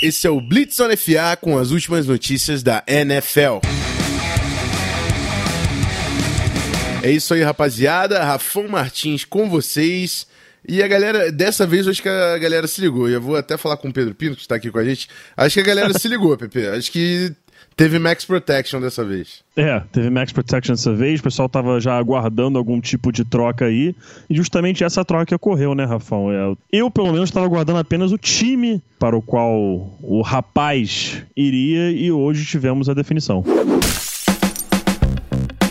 Esse é o Blitz on FA com as últimas notícias da NFL. É isso aí, rapaziada. Rafão Martins com vocês. E a galera, dessa vez acho que a galera se ligou. Eu vou até falar com o Pedro Pinto, que está aqui com a gente. Acho que a galera se ligou, Pepe. Acho que Teve Max Protection dessa vez. É, teve Max Protection dessa vez, o pessoal tava já aguardando algum tipo de troca aí, e justamente essa troca que ocorreu, né, Rafão? É, eu, pelo menos, estava aguardando apenas o time para o qual o rapaz iria, e hoje tivemos a definição.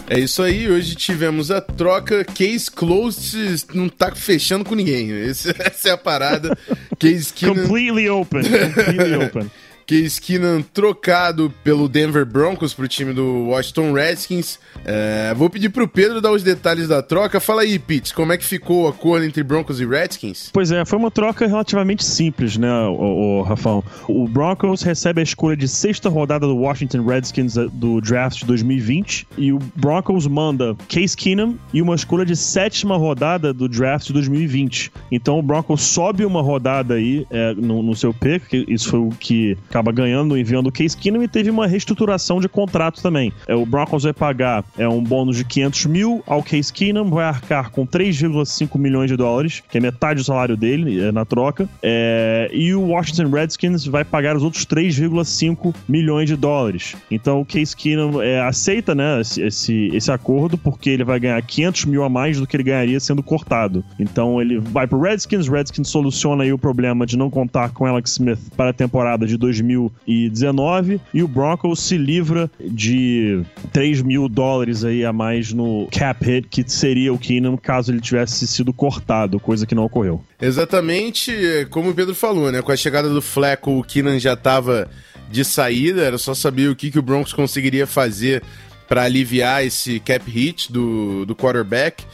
É isso aí, hoje tivemos a troca. Case closed não tá fechando com ninguém. Esse, essa é a parada. Case Keenan... Completely open. Completely open. Case Keenan trocado pelo Denver Broncos pro time do Washington Redskins. É, vou pedir pro Pedro dar os detalhes da troca. Fala aí, Pete, como é que ficou o acordo entre Broncos e Redskins? Pois é, foi uma troca relativamente simples, né, o, o Rafão? O Broncos recebe a escolha de sexta rodada do Washington Redskins eh, do draft de 2020 e o Broncos manda Case Keenum e uma escolha de sétima rodada do draft de 2020. Então o Broncos sobe uma rodada aí é, no, no seu pick, isso foi o que acaba ganhando enviando o Case Keenum e teve uma reestruturação de contrato também. É, o Broncos vai pagar é, um bônus de 500 mil ao Case Keenum, vai arcar com 3,5 milhões de dólares, que é metade do salário dele é, na troca, é, e o Washington Redskins vai pagar os outros 3,5 milhões de dólares. Então o Case Keenum é, aceita né, esse, esse acordo porque ele vai ganhar 500 mil a mais do que ele ganharia sendo cortado. Então ele vai para o Redskins, Redskins soluciona aí o problema de não contar com Alex Smith para a temporada de 2020 2019 e o Broncos se livra de 3 mil dólares aí a mais no cap hit que seria o Keenum caso ele tivesse sido cortado, coisa que não ocorreu. Exatamente, como o Pedro falou, né? Com a chegada do Fleco, o Keenan já estava de saída, era só saber o que, que o Broncos conseguiria fazer para aliviar esse cap hit do, do quarterback.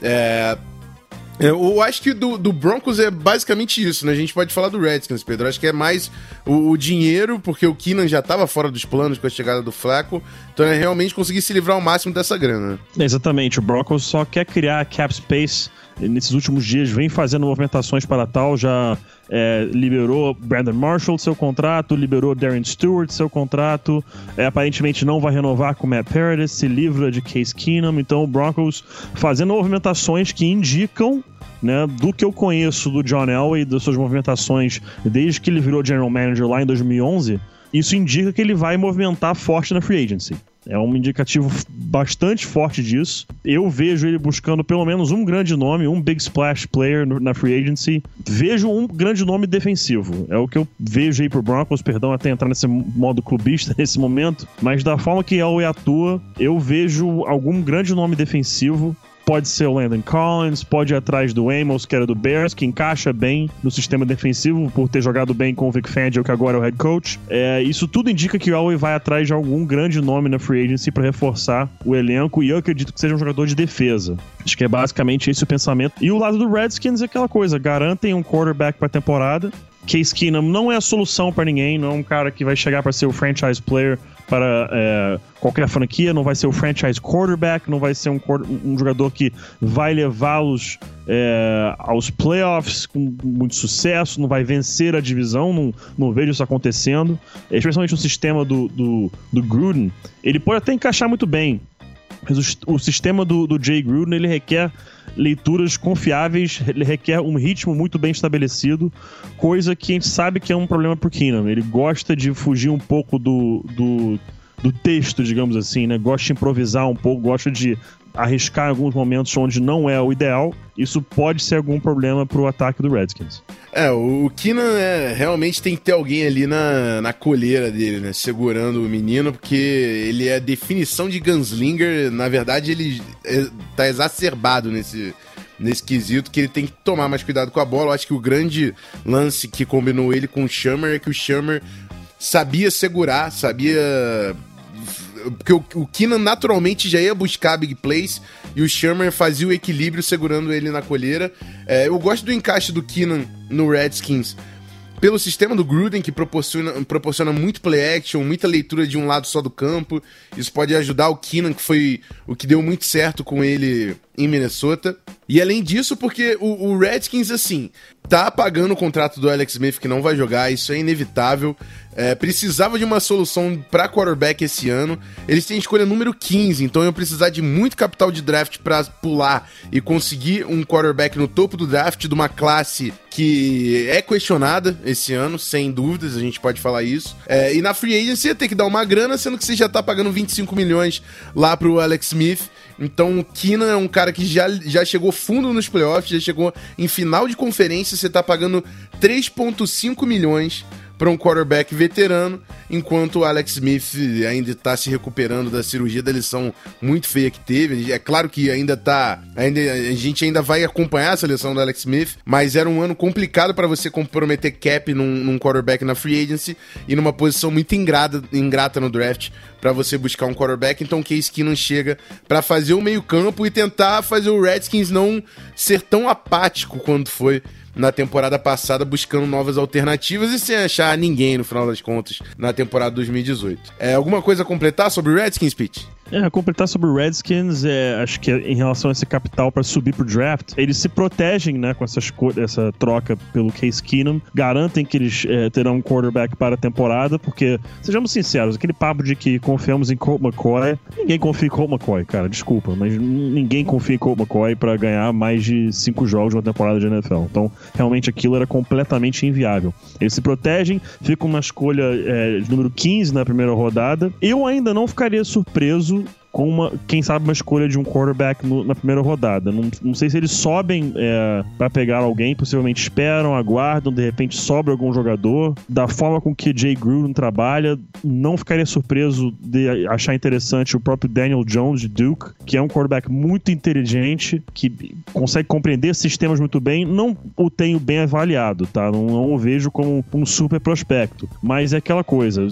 É, eu acho que do, do, Broncos é basicamente isso, né? A gente pode falar do Redskins, Pedro. acho que é mais o, o dinheiro, porque o Keenan já estava fora dos planos com a chegada do Flaco. Então é realmente conseguir se livrar ao máximo dessa grana. Exatamente. O Broncos só quer criar cap space. Nesses últimos dias vem fazendo movimentações para tal, já é, liberou Brandon Marshall seu contrato, liberou Darren Stewart seu contrato, é, aparentemente não vai renovar com Matt Paradis, se livra de Case Keenum, então o Broncos fazendo movimentações que indicam né, do que eu conheço do John Elway, das suas movimentações desde que ele virou general manager lá em 2011, isso indica que ele vai movimentar forte na free agency. É um indicativo bastante forte disso. Eu vejo ele buscando pelo menos um grande nome, um big splash player na free agency. Vejo um grande nome defensivo. É o que eu vejo aí pro Broncos, perdão até entrar nesse modo clubista nesse momento. Mas da forma que Elway atua, eu vejo algum grande nome defensivo Pode ser o Landon Collins, pode ir atrás do Amos, que era do Bears, que encaixa bem no sistema defensivo por ter jogado bem com o Vic Fangio, que agora é o head coach. É, isso tudo indica que o Elway vai atrás de algum grande nome na free agency para reforçar o elenco e eu acredito que seja um jogador de defesa. Acho que é basicamente esse o pensamento. E o lado do Redskins é aquela coisa, garantem um quarterback para temporada, Case Keenum não é a solução para ninguém, não é um cara que vai chegar para ser o franchise player para é, qualquer franquia, não vai ser o franchise quarterback, não vai ser um, um jogador que vai levá-los é, aos playoffs com muito sucesso, não vai vencer a divisão, não, não vejo isso acontecendo. Especialmente no sistema do, do, do Gruden, ele pode até encaixar muito bem, mas o, o sistema do, do Jay Gruden ele requer leituras confiáveis, ele requer um ritmo muito bem estabelecido, coisa que a gente sabe que é um problema pro Keenan. Ele gosta de fugir um pouco do, do, do texto, digamos assim, né? Gosta de improvisar um pouco, gosta de arriscar alguns momentos onde não é o ideal, isso pode ser algum problema pro ataque do Redskins. É, o Keenan é, realmente tem que ter alguém ali na, na colheira dele, né? Segurando o menino, porque ele é definição de gunslinger. Na verdade, ele é, tá exacerbado nesse, nesse quesito, que ele tem que tomar mais cuidado com a bola. Eu acho que o grande lance que combinou ele com o Shammer é que o Shammer sabia segurar, sabia porque o, o Keenan naturalmente já ia buscar big plays e o Sherman fazia o equilíbrio segurando ele na colheira. É, eu gosto do encaixe do Keenan no Redskins pelo sistema do Gruden, que proporciona, proporciona muito play action, muita leitura de um lado só do campo. Isso pode ajudar o Keenan, que foi o que deu muito certo com ele em Minnesota. E além disso, porque o, o, Redskins, assim, tá pagando o contrato do Alex Smith que não vai jogar, isso é inevitável. É, precisava de uma solução para quarterback esse ano. Eles têm escolha número 15, então eu precisar de muito capital de draft para pular e conseguir um quarterback no topo do draft de uma classe que é questionada esse ano, sem dúvidas, a gente pode falar isso. É, e na free agency ia ter que dar uma grana, sendo que você já tá pagando 25 milhões lá pro Alex Smith. Então o Keenan é um cara que já, já chegou fundo nos playoffs, já chegou em final de conferência, você tá pagando 3,5 milhões para um quarterback veterano, enquanto o Alex Smith ainda está se recuperando da cirurgia da lição muito feia que teve. É claro que ainda tá, ainda a gente ainda vai acompanhar essa lição do Alex Smith, mas era um ano complicado para você comprometer cap num, num, quarterback na free agency e numa posição muito ingrata, ingrata no draft para você buscar um quarterback. Então Case Keenum chega para fazer o meio campo e tentar fazer o Redskins não ser tão apático quanto foi na temporada passada buscando novas alternativas e sem achar ninguém no final das contas na temporada 2018. É alguma coisa a completar sobre o Redskins, Pete? É, completar sobre o Redskins, é, acho que em relação a esse capital para subir pro draft, eles se protegem, né, com essas, essa troca pelo Case Keenum, garantem que eles é, terão um quarterback para a temporada, porque, sejamos sinceros, aquele papo de que confiamos em Colt McCoy, ninguém confia em Colt McCoy, cara, desculpa, mas ninguém confia em Colt McCoy para ganhar mais de cinco jogos de uma temporada de NFL. Então, realmente aquilo era completamente inviável. Eles se protegem, fica uma escolha é, de número 15 na primeira rodada. Eu ainda não ficaria surpreso com uma, quem sabe, uma escolha de um quarterback no, na primeira rodada. Não, não sei se eles sobem é, para pegar alguém, possivelmente esperam, aguardam, de repente sobra algum jogador. Da forma com que Jay Gruden trabalha, não ficaria surpreso de achar interessante o próprio Daniel Jones de Duke, que é um quarterback muito inteligente, que consegue compreender sistemas muito bem. Não o tenho bem avaliado, tá? Não, não o vejo como um super prospecto. Mas é aquela coisa,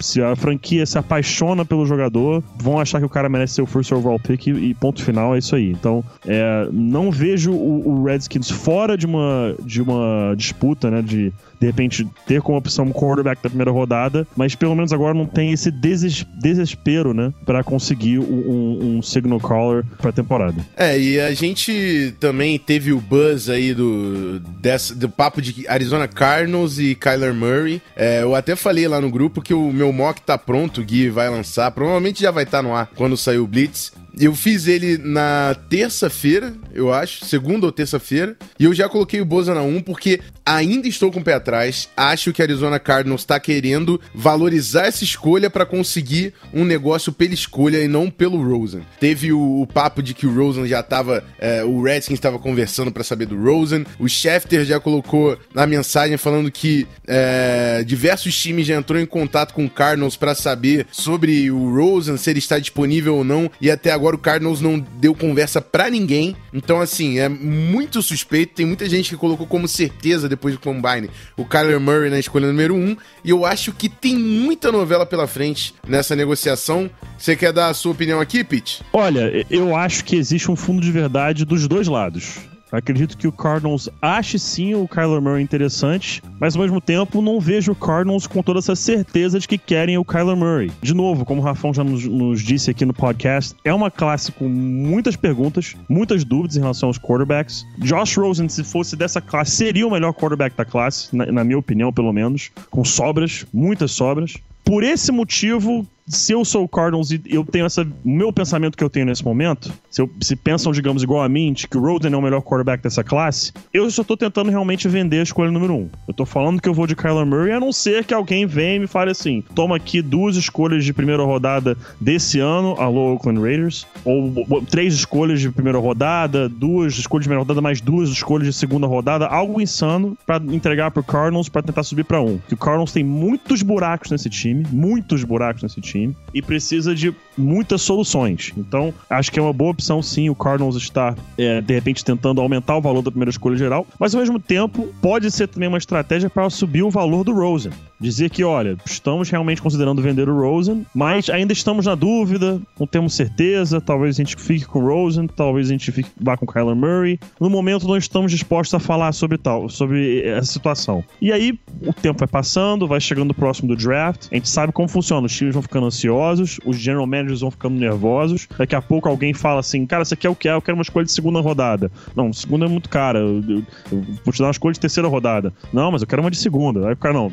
se a franquia se apaixona pelo jogador, vão achar que o cara cara merece ser o first overall pick e, ponto final, é isso aí. Então, é, não vejo o, o, Redskins fora de uma, de uma disputa, né, de de repente ter como opção um quarterback da primeira rodada, mas pelo menos agora não tem esse deses desespero, né, para conseguir um, um, signal caller pra temporada. É, e a gente também teve o buzz aí do, dessa, do papo de Arizona Cardinals e Kyler Murray. É, eu até falei lá no grupo que o meu mock tá pronto, o Gui vai lançar, provavelmente já vai estar tá no ar quando sair o Blitz. Eu fiz ele na terça-feira, eu acho, segunda ou terça-feira, e eu já coloquei o Boza na 1 porque ainda estou com o pé atrás. Acho que a Arizona Cardinals está querendo valorizar essa escolha para conseguir um negócio pela escolha e não pelo Rosen. Teve o, o papo de que o Rosen já estava, é, o Redskins estava conversando para saber do Rosen. O Schefter já colocou na mensagem falando que é, diversos times já entrou em contato com o Cardinals para saber sobre o Rosen, se ele está disponível ou não, e até agora agora o Cardinals não deu conversa para ninguém. Então, assim, é muito suspeito. Tem muita gente que colocou como certeza depois do Combine o Kyler Murray na escolha número 1. Um, e eu acho que tem muita novela pela frente nessa negociação. Você quer dar a sua opinião aqui, Pete? Olha, eu acho que existe um fundo de verdade dos dois lados. Acredito que o Cardinals ache sim o Kyler Murray interessante, mas ao mesmo tempo não vejo o Cardinals com toda essa certeza de que querem o Kyler Murray. De novo, como o Rafão já nos, nos disse aqui no podcast, é uma classe com muitas perguntas, muitas dúvidas em relação aos quarterbacks. Josh Rosen, se fosse dessa classe, seria o melhor quarterback da classe, na, na minha opinião, pelo menos, com sobras, muitas sobras. Por esse motivo, se eu sou o Cardinals e eu tenho essa. Meu pensamento que eu tenho nesse momento, se, eu, se pensam, digamos, igual a mim, de que o Roden é o melhor quarterback dessa classe, eu só tô tentando realmente vender a escolha número um. Eu tô falando que eu vou de Kyler Murray, a não ser que alguém venha e me fale assim: toma aqui duas escolhas de primeira rodada desse ano, alô Oakland Raiders, ou, ou três escolhas de primeira rodada, duas escolhas de primeira rodada, mais duas escolhas de segunda rodada, algo insano para entregar pro Cardinals para tentar subir para um. Que o Cardinals tem muitos buracos nesse time, muitos buracos nesse time time e precisa de muitas soluções. Então, acho que é uma boa opção sim o Cardinals estar, é, de repente, tentando aumentar o valor da primeira escolha geral, mas ao mesmo tempo pode ser também uma estratégia para subir o valor do Rosen. Dizer que, olha, estamos realmente considerando vender o Rosen, mas ainda estamos na dúvida, não temos certeza, talvez a gente fique com o Rosen, talvez a gente fique, vá com o Kyler Murray. No momento, não estamos dispostos a falar sobre tal, sobre essa situação. E aí, o tempo vai passando, vai chegando próximo do draft, a gente sabe como funciona, os times vão ficando ansiosos, os general managers managers vão ficando nervosos. Daqui a pouco alguém fala assim: Cara, você quer o que? Eu quero uma escolha de segunda rodada. Não, segunda é muito cara. Eu, eu, eu vou te dar uma escolha de terceira rodada. Não, mas eu quero uma de segunda. Aí o cara, não,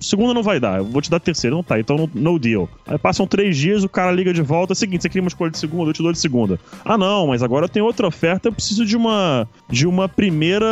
segunda não vai dar. Eu vou te dar terceira. Não tá, então no, no deal. Aí passam três dias, o cara liga de volta. É o seguinte, você queria uma escolha de segunda, eu te dou de segunda. Ah, não, mas agora eu tenho outra oferta, eu preciso de uma de uma primeira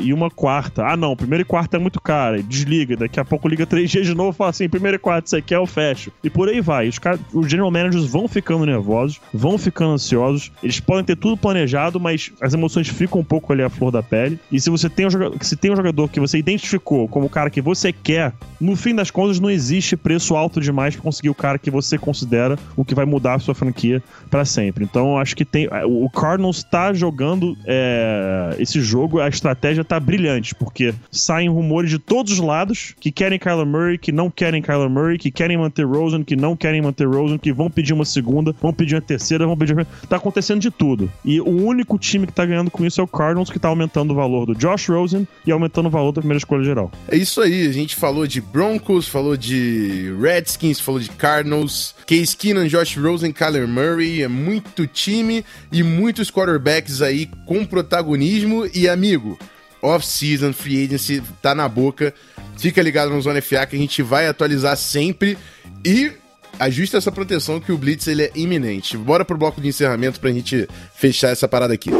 e uma quarta. Ah, não, primeira e quarta é muito cara. Desliga. Daqui a pouco liga três dias de novo e fala assim: primeira e quarta, você quer, eu fecho. E por aí vai. Os, os general managers vão ficando nervosos, vão ficando ansiosos. Eles podem ter tudo planejado, mas as emoções ficam um pouco ali à flor da pele. E se você tem um jogador, se tem um jogador que você identificou como o cara que você quer, no fim das contas não existe preço alto demais para conseguir o cara que você considera o que vai mudar a sua franquia para sempre. Então acho que tem o Cardinals está jogando é, esse jogo, a estratégia tá brilhante, porque saem rumores de todos os lados que querem Kyler Murray, que não querem Kyler Murray, que querem manter Rosen, que não querem manter Rosen, que vão pedir uma segunda, vão pedir uma terceira, vão pedir. Tá acontecendo de tudo. E o único time que tá ganhando com isso é o Cardinals, que tá aumentando o valor do Josh Rosen e aumentando o valor da primeira escolha geral. É isso aí, a gente falou de Broncos, falou de Redskins, falou de Cardinals, Case Keenan, Josh Rosen, Kyler Murray, é muito time e muitos quarterbacks aí com protagonismo e amigo. Off-season, free agency, tá na boca. Fica ligado no Zona FA que a gente vai atualizar sempre e ajusta essa proteção que o Blitz ele é iminente. Bora pro bloco de encerramento pra gente fechar essa parada aqui.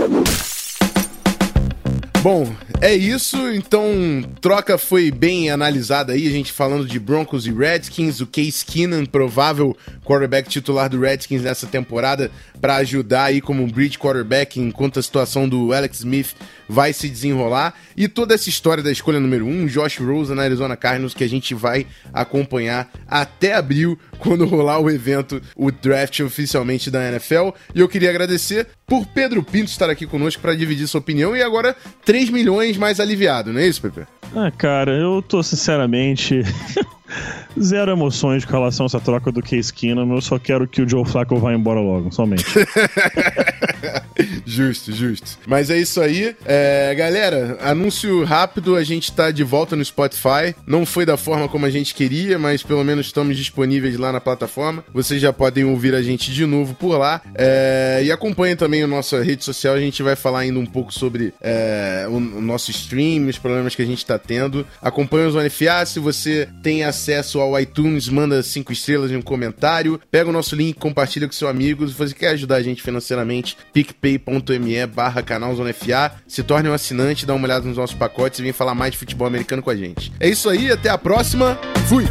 Bom, é isso. Então, troca foi bem analisada aí. A gente falando de Broncos e Redskins. O Case Keenan, provável quarterback titular do Redskins nessa temporada, para ajudar aí como um bridge quarterback enquanto a situação do Alex Smith vai se desenrolar. E toda essa história da escolha número 1, um, Josh Rosen na Arizona Cardinals, que a gente vai acompanhar até abril, quando rolar o evento, o draft oficialmente da NFL. E eu queria agradecer por Pedro Pinto estar aqui conosco para dividir sua opinião. E agora 3 milhões mais aliviado, não é isso, Pepe? Ah, cara, eu tô sinceramente. Zero emoções com relação a essa troca do Case Keenum. Eu só quero que o Joe Flacco vá embora logo, somente. justo, justo. Mas é isso aí. É, galera, anúncio rápido: a gente tá de volta no Spotify. Não foi da forma como a gente queria, mas pelo menos estamos disponíveis lá na plataforma. Vocês já podem ouvir a gente de novo por lá. É, e acompanhem também a nossa rede social. A gente vai falar ainda um pouco sobre é, o, o, nosso stream, os problemas que a gente tá tendo. Acompanhe o Zone. Se você tem acesso ao iTunes, manda cinco estrelas em um comentário. Pega o nosso link, compartilha com seu amigo. Se você quer ajudar a gente financeiramente, picpay.me barra canal Zona FA. Se torne um assinante, dá uma olhada nos nossos pacotes e vem falar mais de futebol americano com a gente. É isso aí, até a próxima. Fui!